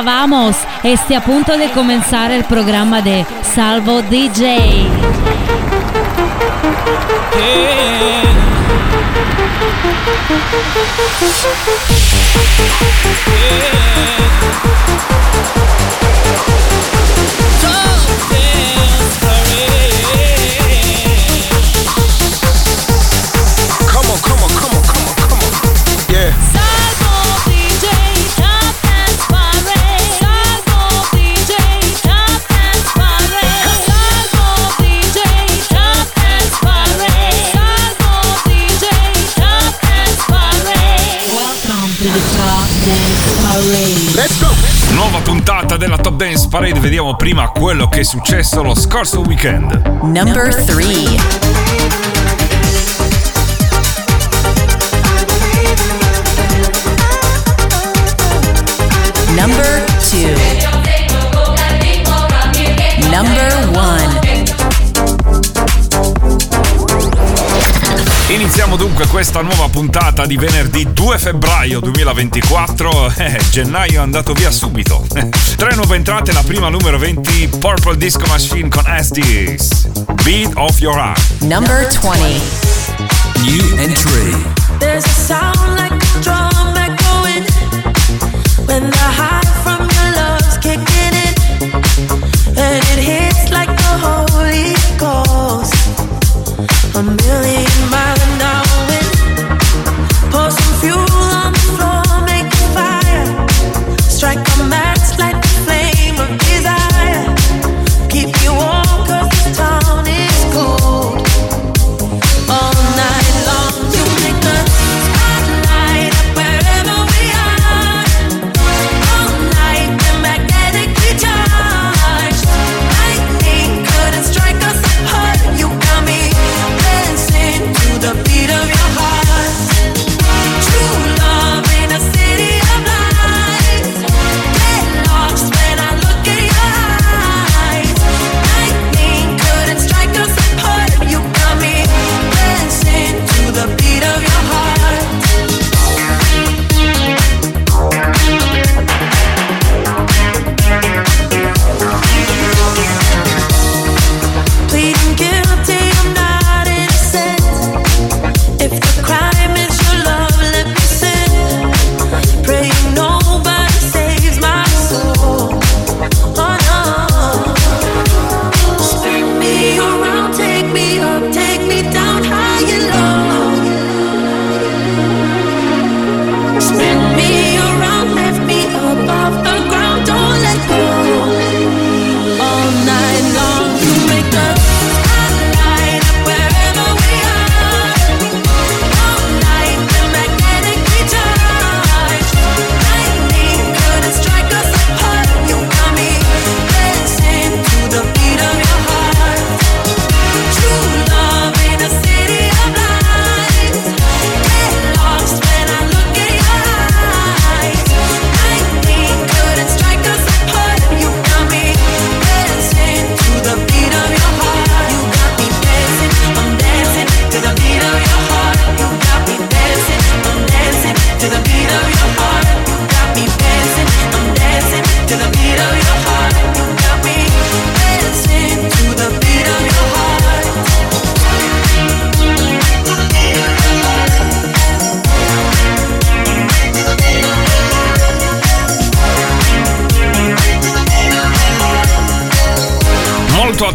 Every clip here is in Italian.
arriba, vamos. Este a punto de comenzar el programa de Salvo DJ. Yeah. Yeah. della Top Dance Parade vediamo prima quello che è successo lo scorso weekend. Number 3 Number 2 Iniziamo dunque questa nuova puntata di venerdì 2 febbraio 2024. Eh, gennaio è andato via subito. Tre nuove entrate, la prima numero 20, Purple Disco Machine con SDs. Beat of Your Heart. Number 20. New entry. There's a sound like a drum echoing when the high a million miles an hour.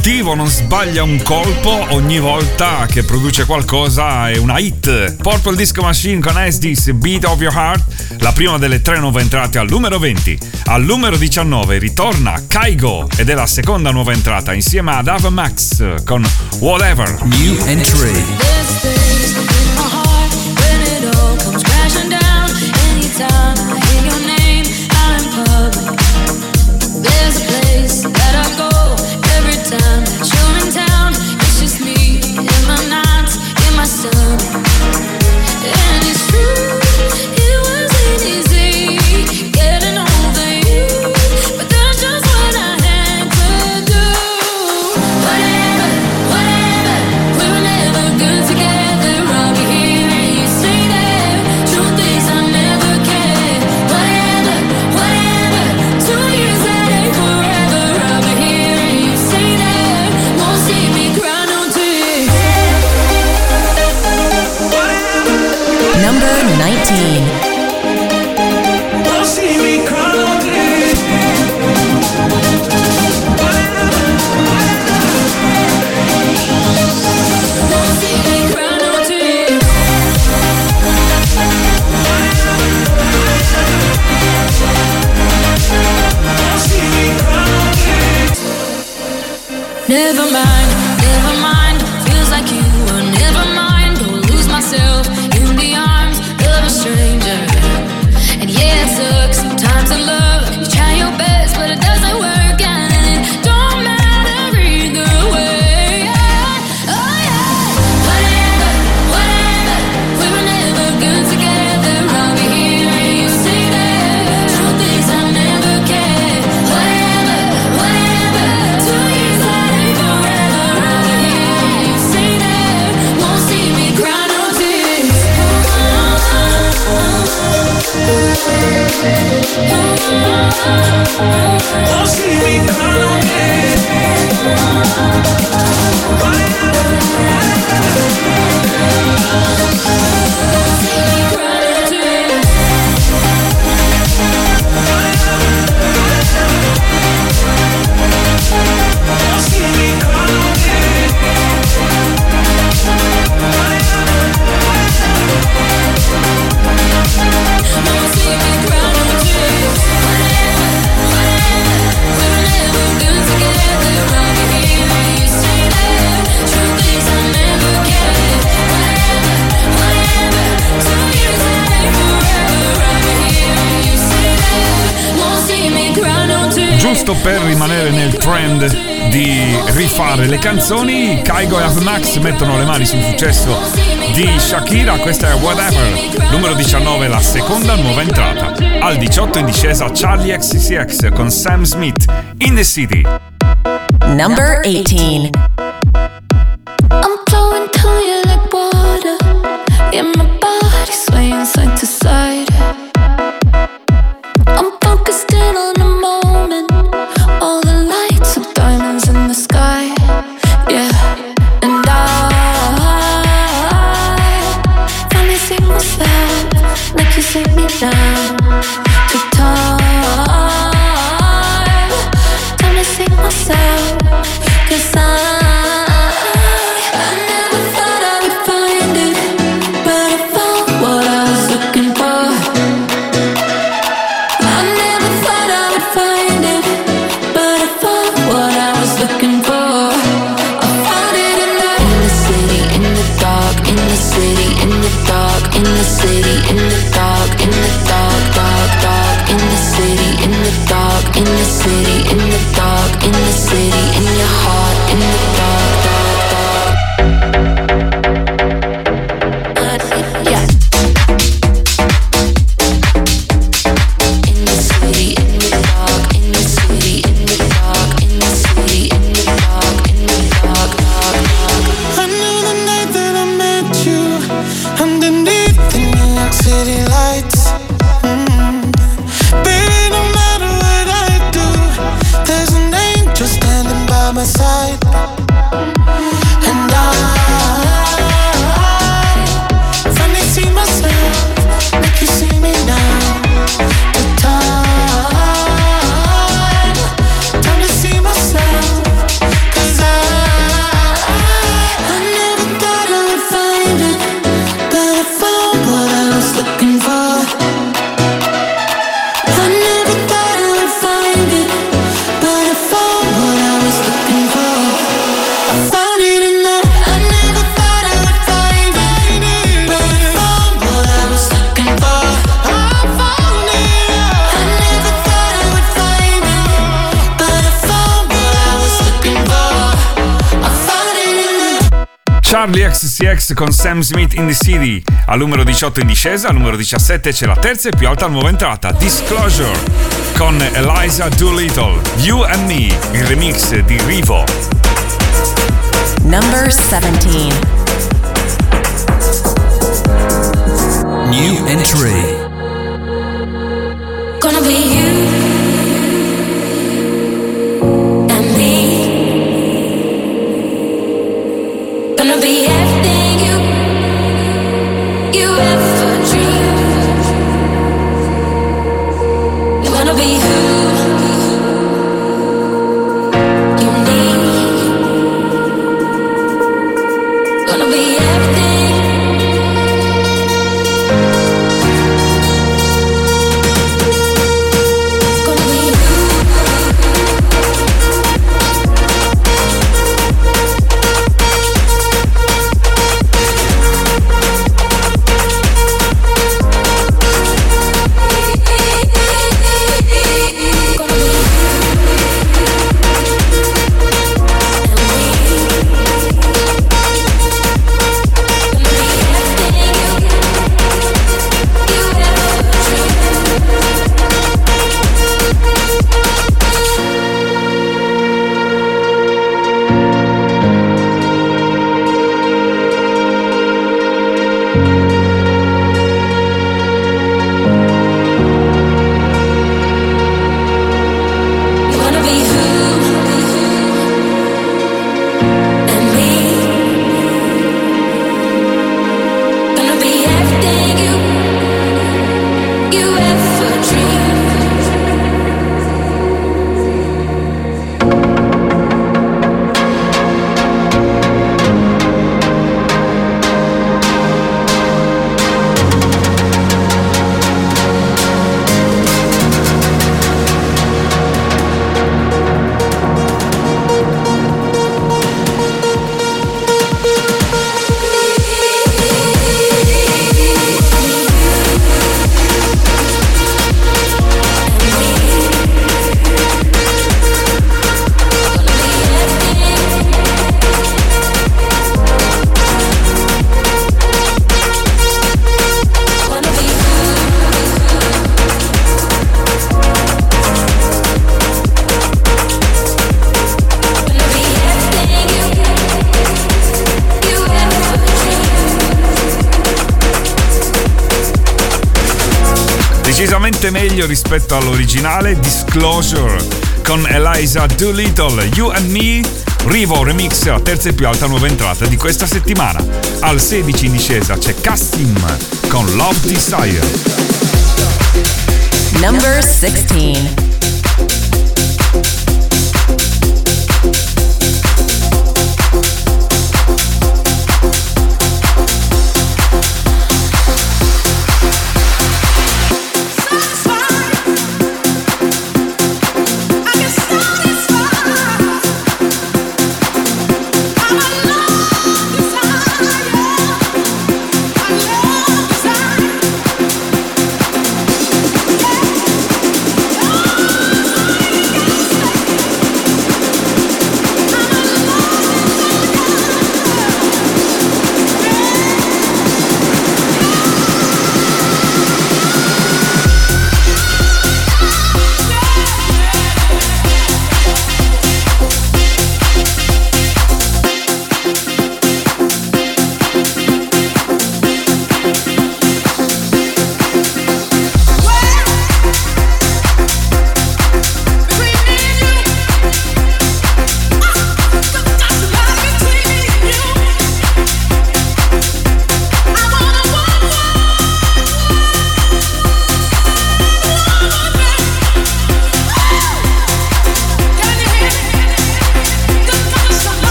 cattivo, non sbaglia un colpo ogni volta che produce qualcosa è una hit. Purple Disco Machine con SDS Beat of Your Heart, la prima delle tre nuove entrate al numero 20. Al numero 19 ritorna Kaigo ed è la seconda nuova entrata insieme ad Ava Max con Whatever. New Entry. Never mind, never mind. Fare le canzoni, Kaigo e Max mettono le mani sul successo di Shakira, questa è Whatever, numero 19, la seconda nuova entrata. Al 18 in discesa Charlie XCX con Sam Smith, In the City. Number 18. Lovely XCX con Sam Smith in the City. Al numero 18 in discesa, al numero 17 c'è la terza e più alta nuova entrata, Disclosure, con Eliza Doolittle, You and Me, il remix di Rivo. Number 17 New entry Gonna be you and me Gonna be you all'originale Disclosure con Eliza Doolittle, You and Me, Rivo Remix, la terza e più alta nuova entrata di questa settimana. Al 16 in discesa c'è Cassim con Love Desire. Number 16.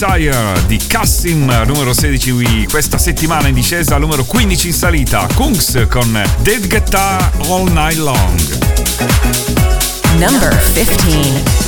Desire di Cassim, numero 16 questa settimana in discesa, numero 15 in salita, Kungs con Dead Guitar All Night Long. Number 15.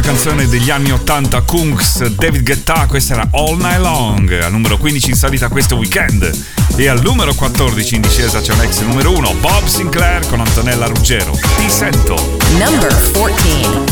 Una canzone degli anni 80 Kunks, David Guetta, questa era All Night Long, al numero 15 in salita questo weekend e al numero 14 in discesa c'è un ex numero 1, Bob Sinclair con Antonella Ruggero. Ti sento. Number 14.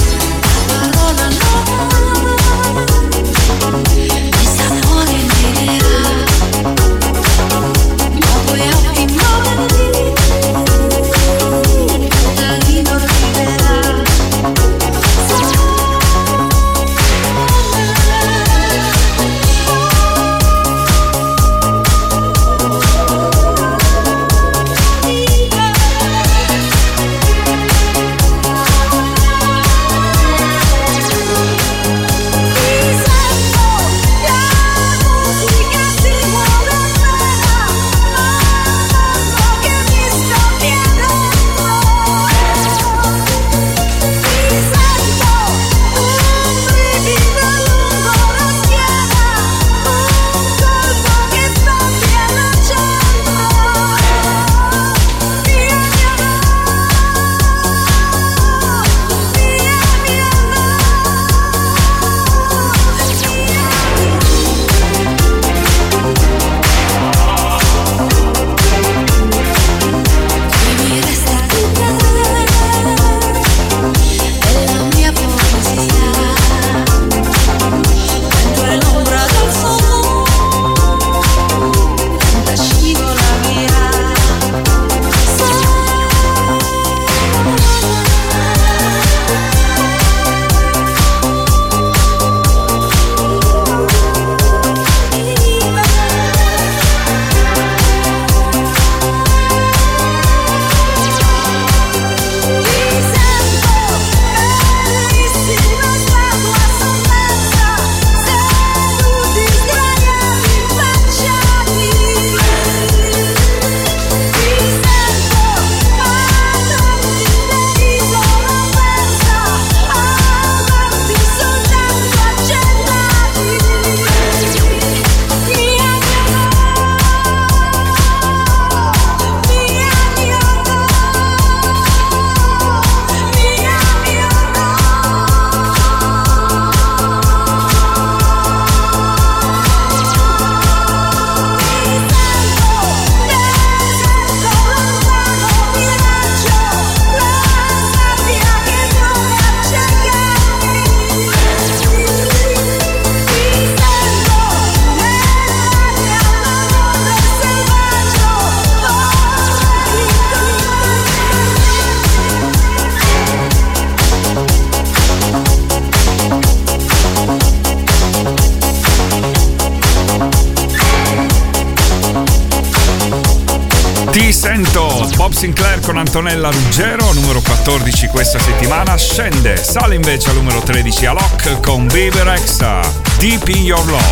Antonella Ruggero, numero 14 questa settimana, scende, sale invece al numero 13 a Lock con Baby Rexa, Deep in Your Love.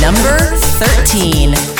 Number 13.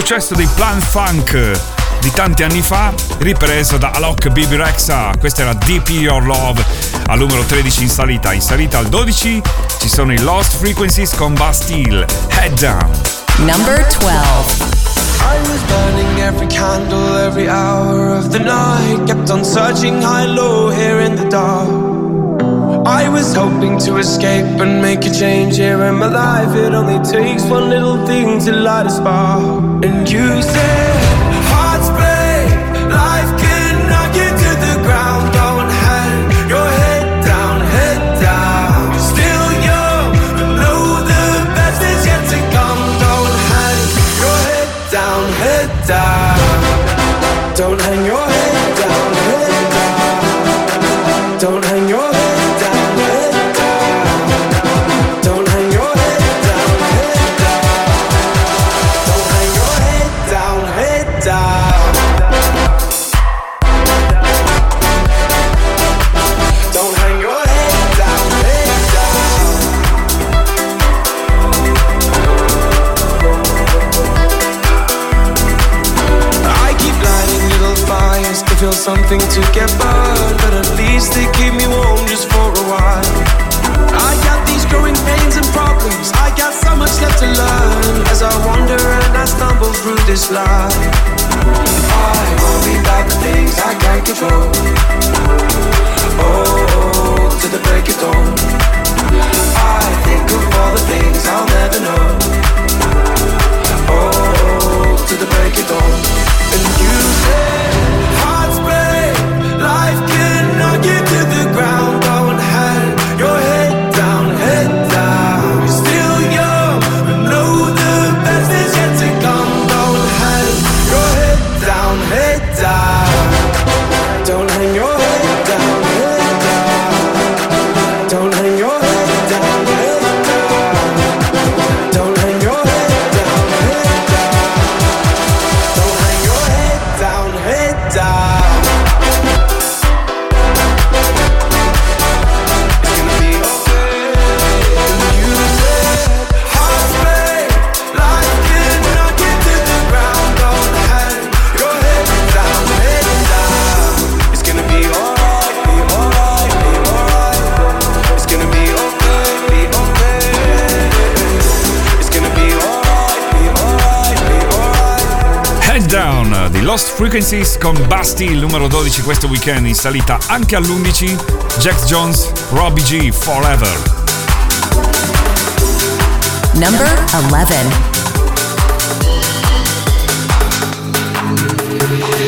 Successo dei Plan Funk di tanti anni fa, ripreso da Alok Bibi Rexa. Questa era DP Your Love al numero 13 in salita. In salita al 12 ci sono i Lost Frequencies con Bastille. Head Down. Number 12. I was burning every candle every hour of the night. Kept on searching high, low, here in the dark. I was hoping to escape and make a change here in my life. It only takes one little thing to light a spark. And you said, something to get burned, but at least they keep me warm just for a while. I got these growing pains and problems. I got so much left to learn as I wander and I stumble through this life. I worry about the Frequencies con Basti, il numero 12 questo weekend in salita anche all'11. Jax Jones, Robbie G, Forever. Number 11.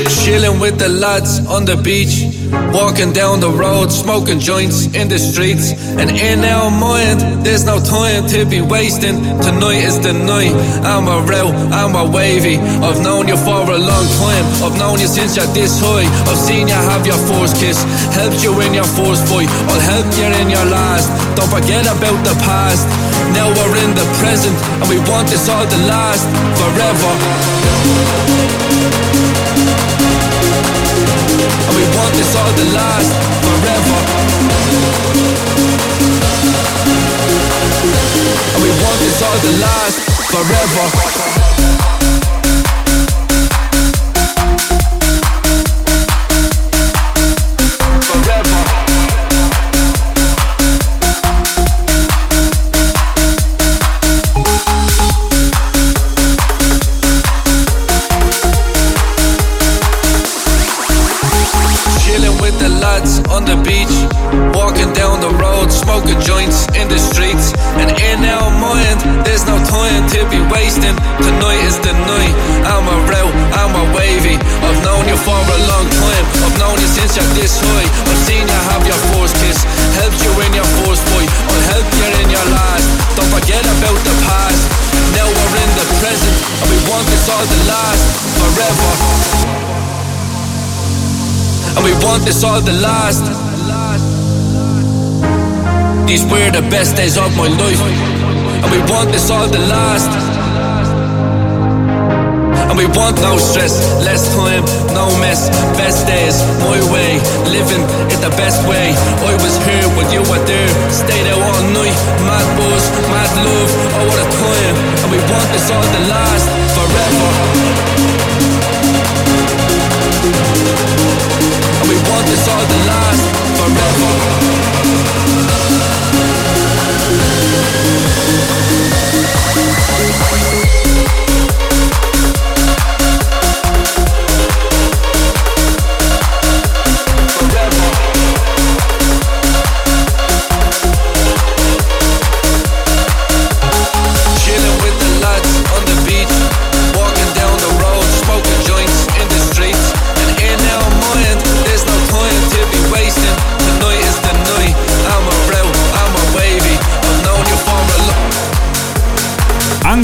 Chilling with the lads on the beach, walking down the road, smoking joints in the streets. And in our mind, there's no time to be wasting. Tonight is the night. I'm a real, I'm a wavy. I've known you for a long time. I've known you since you're this high. I've seen you have your first kiss, helped you in your first fight. I'll help you in your last. Don't forget about the past. Now we're in the present, and we want this all to last forever. And we want this all to last forever. And we want this all last forever. This all the last. These were the best days of my life. And we want this all the last. And we want no stress, less time, no mess. Best days, my way, living it the best way. I was here when you were there, stayed out all night. Mad buzz, mad love, oh what time. And we want this all the last forever. Want this all to last forever.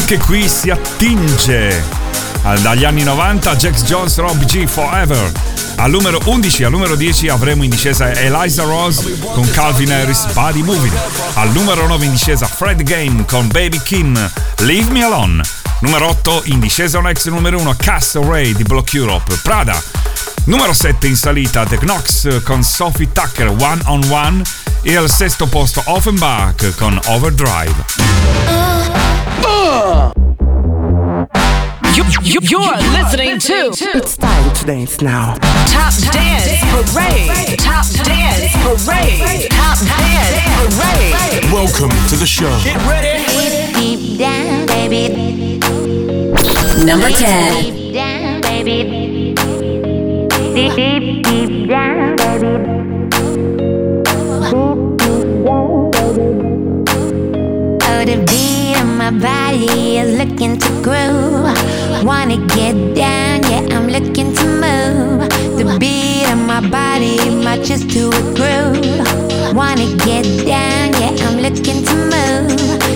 Anche qui si attinge dagli anni 90 Jax Jones Rob G Forever. Al numero 11 al numero 10 avremo in discesa Eliza Rose con Calvin Harris Body Moving. Al numero 9 in discesa Fred Game con Baby Kim Leave Me Alone. Numero 8 in discesa un ex numero 1 Cass Ray di Block Europe Prada. Numero 7 in salita The Knox con Sophie Tucker One on One e al sesto posto Offenbach con Overdrive. You, you, you're listening to It's time to dance now. Top Dance Parade. Top Dance Parade. Top Dance Parade. Welcome to the show. Deep down, baby. Number 10. Deep down, baby. Deep, deep, deep down, baby. Oh, the beat of my body is looking to groove. Wanna get down, yeah, I'm looking to move. The beat of my body matches to a groove. Wanna get down, yeah, I'm looking to move.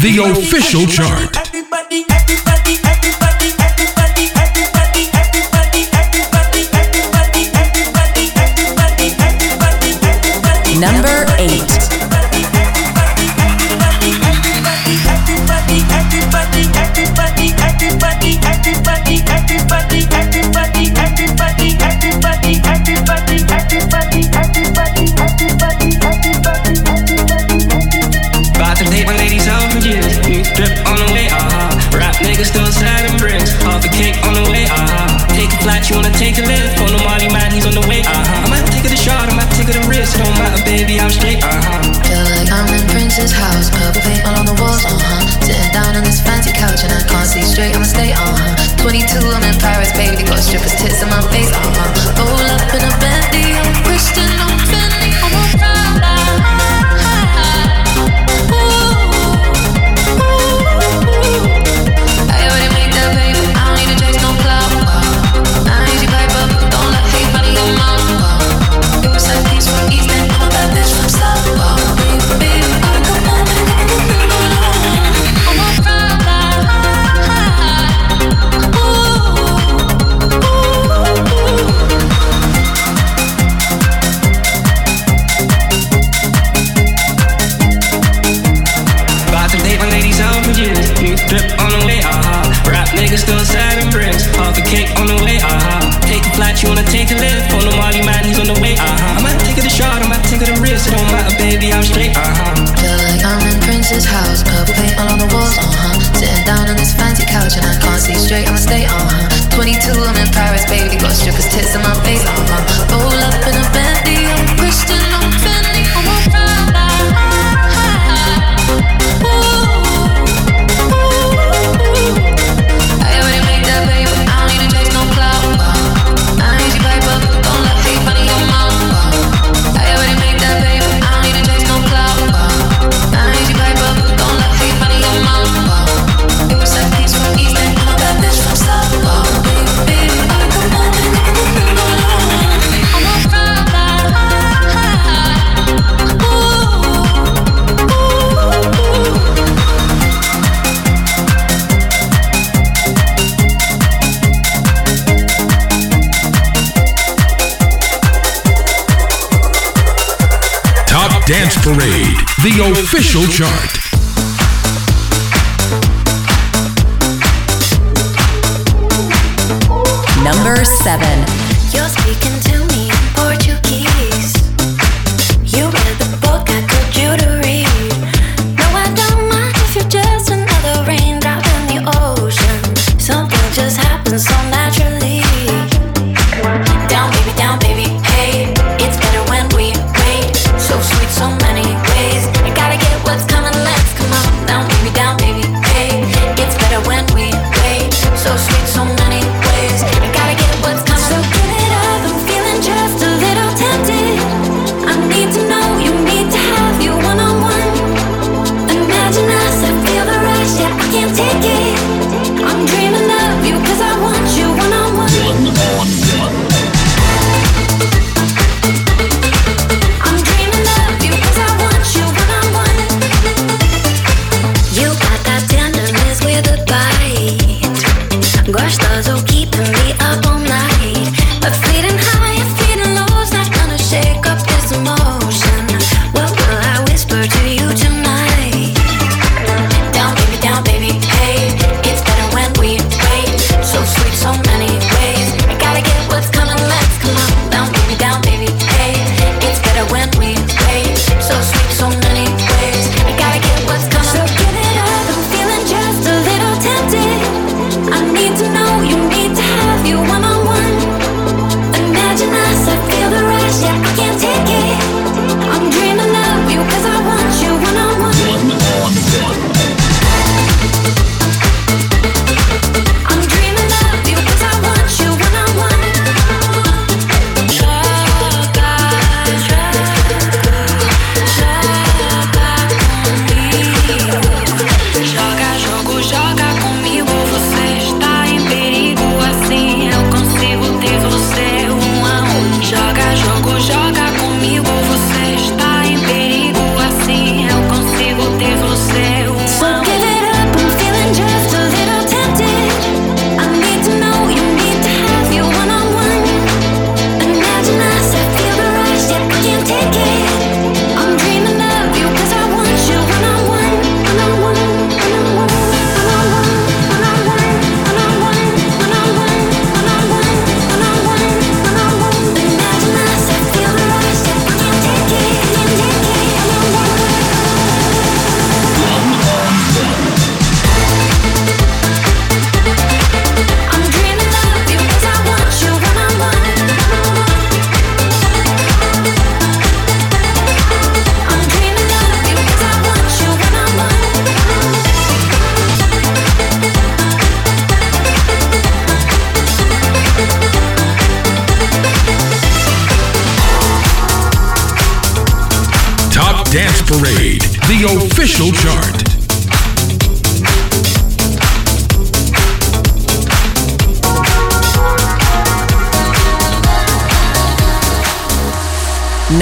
the official chart. 'Cause tits on my the official chart. Number 7.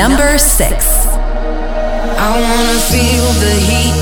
number six. I wanna feel the heat.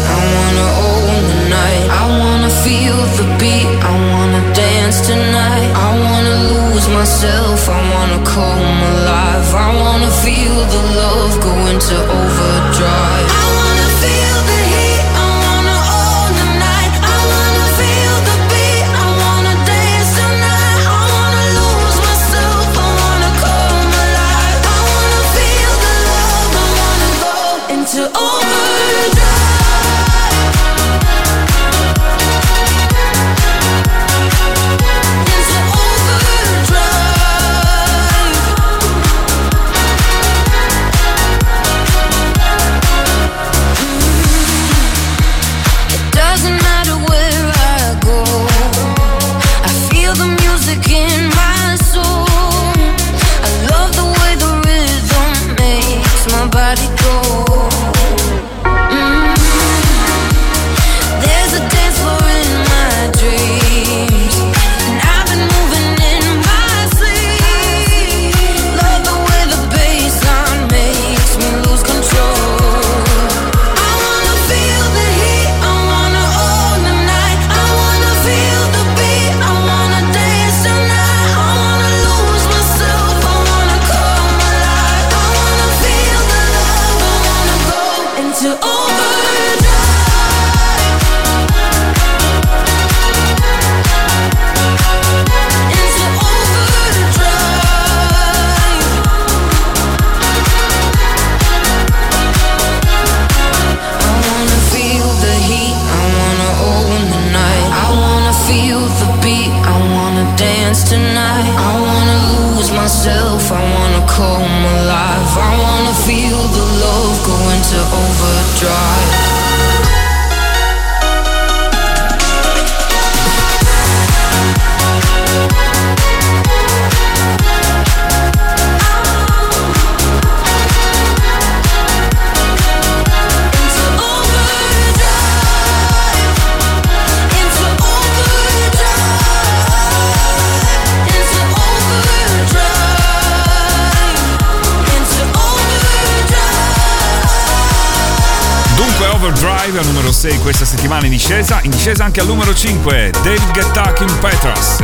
anche al numero 5 David Guetta Kim Petras.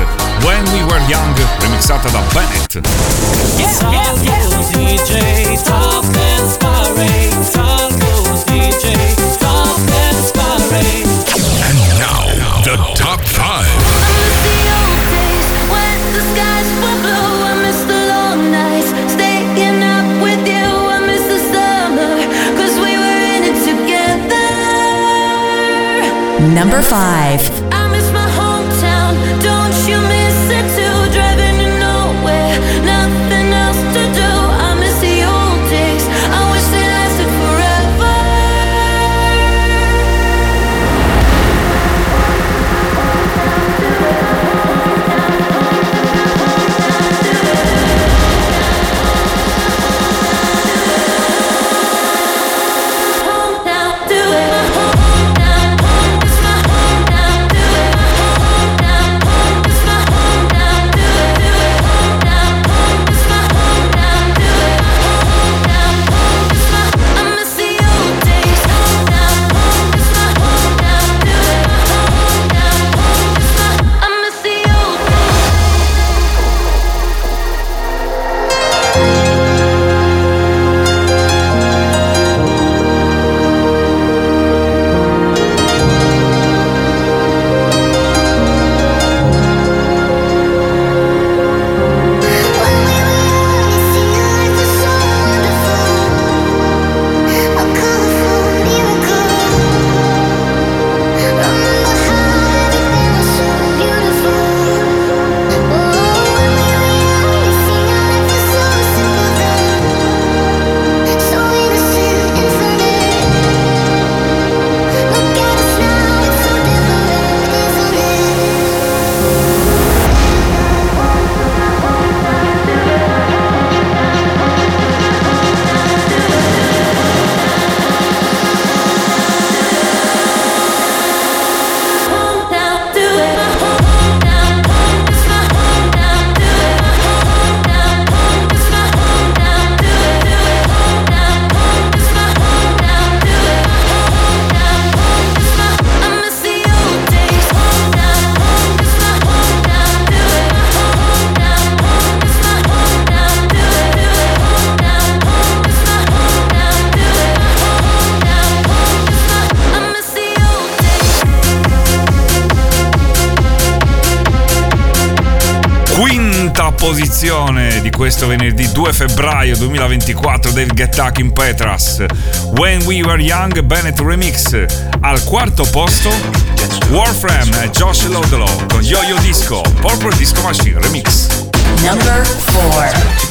When We Were Young remixata da Bennett. Number 5. Questo venerdì 2 febbraio 2024 David Guetta Kim Petras. When We Were Young Bennett Remix. Al quarto posto Warframe e Josh Lodolo con Yo-Yo Disco Purple Disco Machine Remix. Number 4.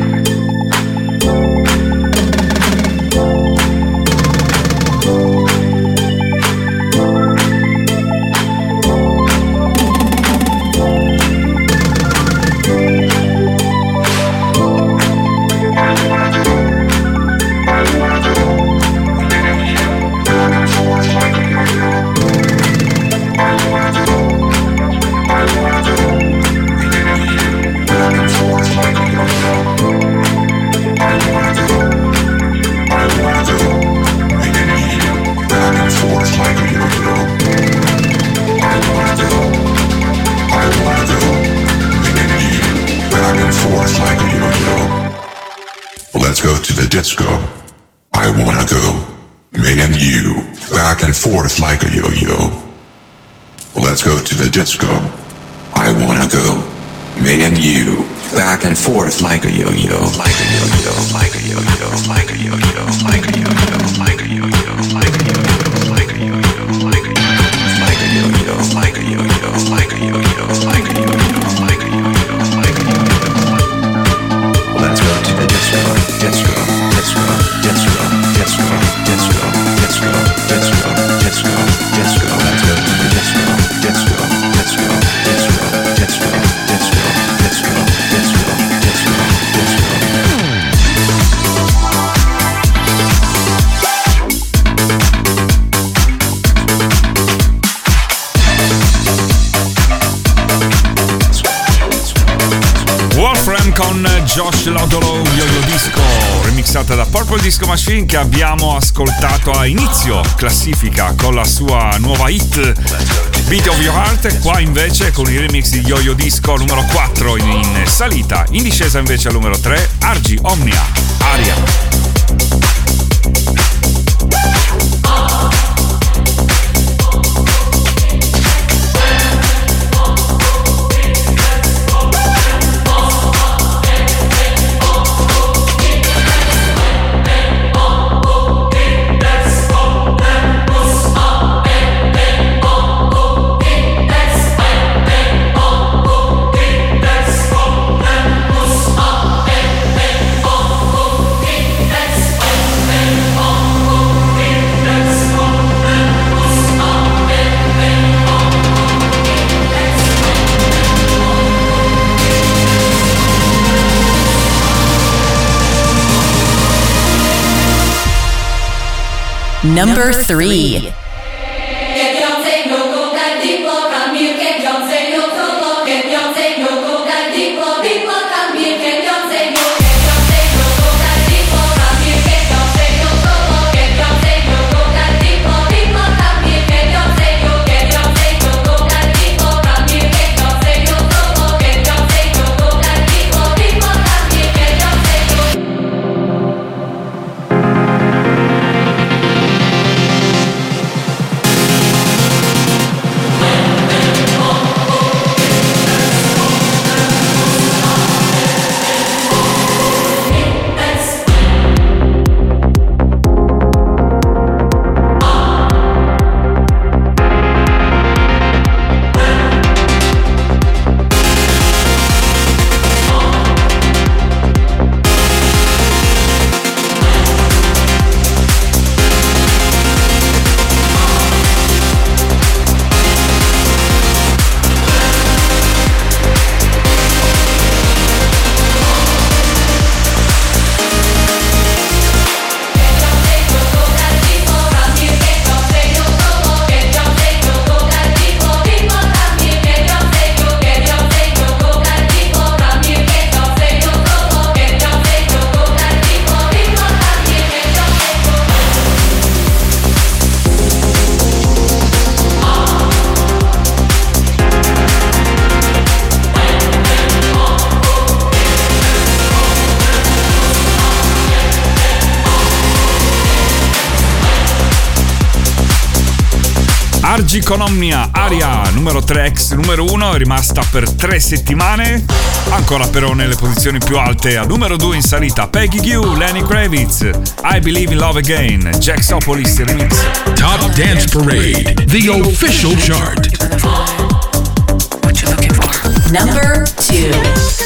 Go the disco. I wanna go. Me and you, back and forth like a yo-yo, like a yo-yo, like a yo-yo, like a yo-yo, like a yo-yo, like a yo-yo, like a yo-yo, remixata da Purple Disco Machine che abbiamo ascoltato a inizio classifica con la sua nuova hit Beat of Your Heart qua invece con i remix di Yo-Yo Disco numero 4 in, in salita in discesa invece al numero 3 Argi Omnia Aria number three. Luigi con aria numero 3, ex numero 1, è rimasta per 3 settimane. Ancora però nelle posizioni più alte, a numero 2 in salita Peggy Q, Lenny Kravitz, I Believe in Love Again, Jacksopolis Remix. Top Dance Parade, the official chart. Number 2.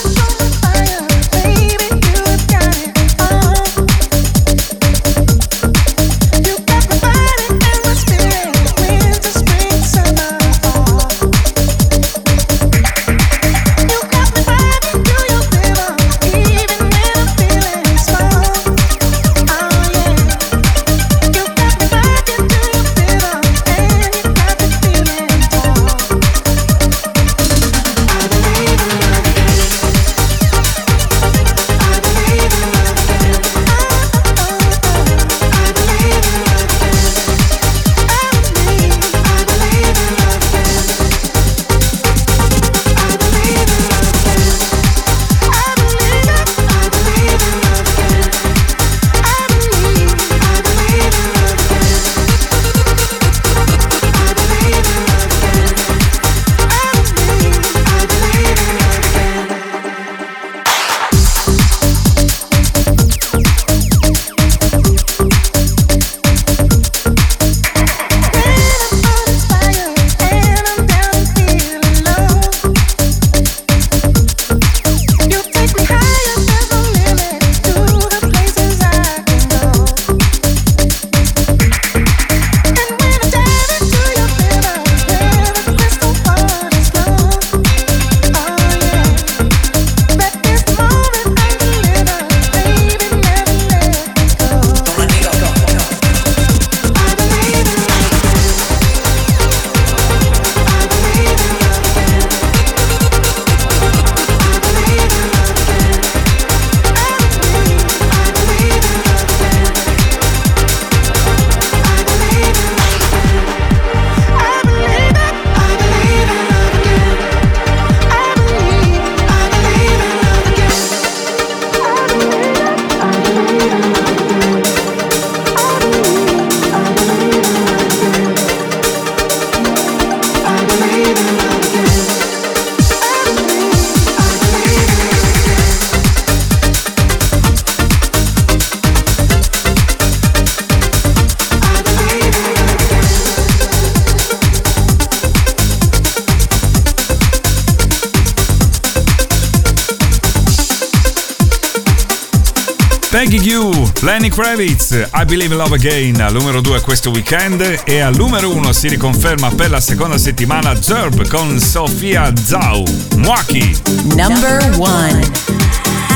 Lenny Kravitz, I Believe in Love Again, al numero 2 questo weekend e al numero 1 si riconferma per la seconda settimana Zerb con Sofia Zhao, Mwaki. Number one.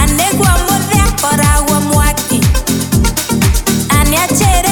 Anegwa modhia koragwa mwaki Aniachere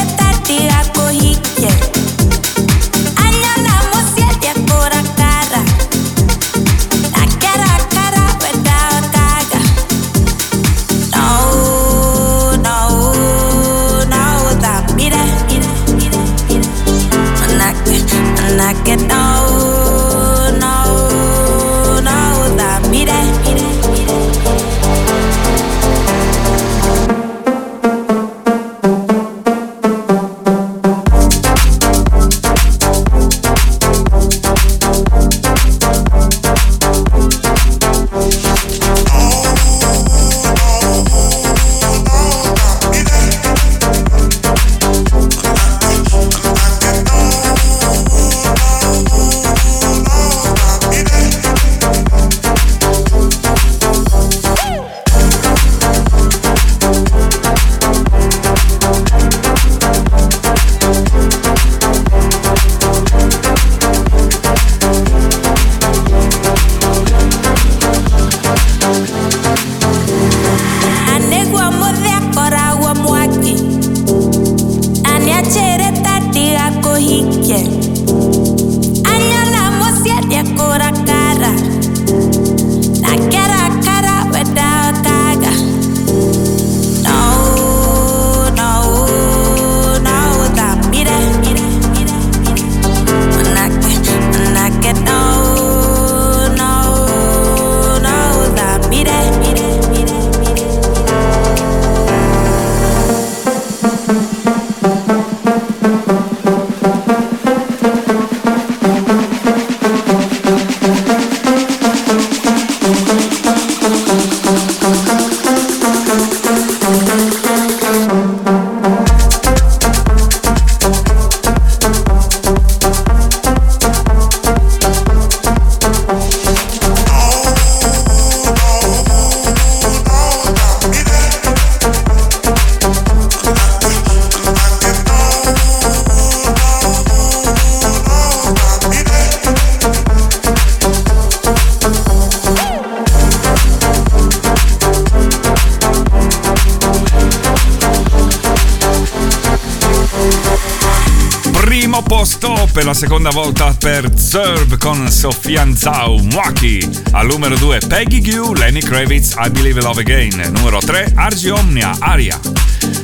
seconda volta per Zerb con Sofian Zhao Mwaki. Al numero 2 Peggy Gu, Lenny Kravitz, I Believe Love Again. Numero 3 Argi Omnia, Aria.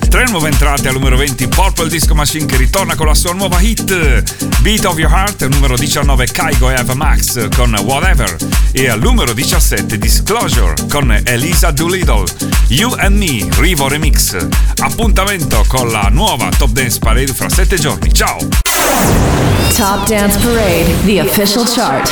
Tre nuove entrate al numero 20 Purple Disco Machine che ritorna con la sua nuova hit Beat of Your Heart, numero 19 Kaigo e Ava Max con Whatever e al numero 17 Disclosure con Elisa Doolittle You and Me, Rivo Remix. Appuntamento con la nuova Top Dance Parade fra 7 giorni. Ciao! Top Dance Parade, the official chart.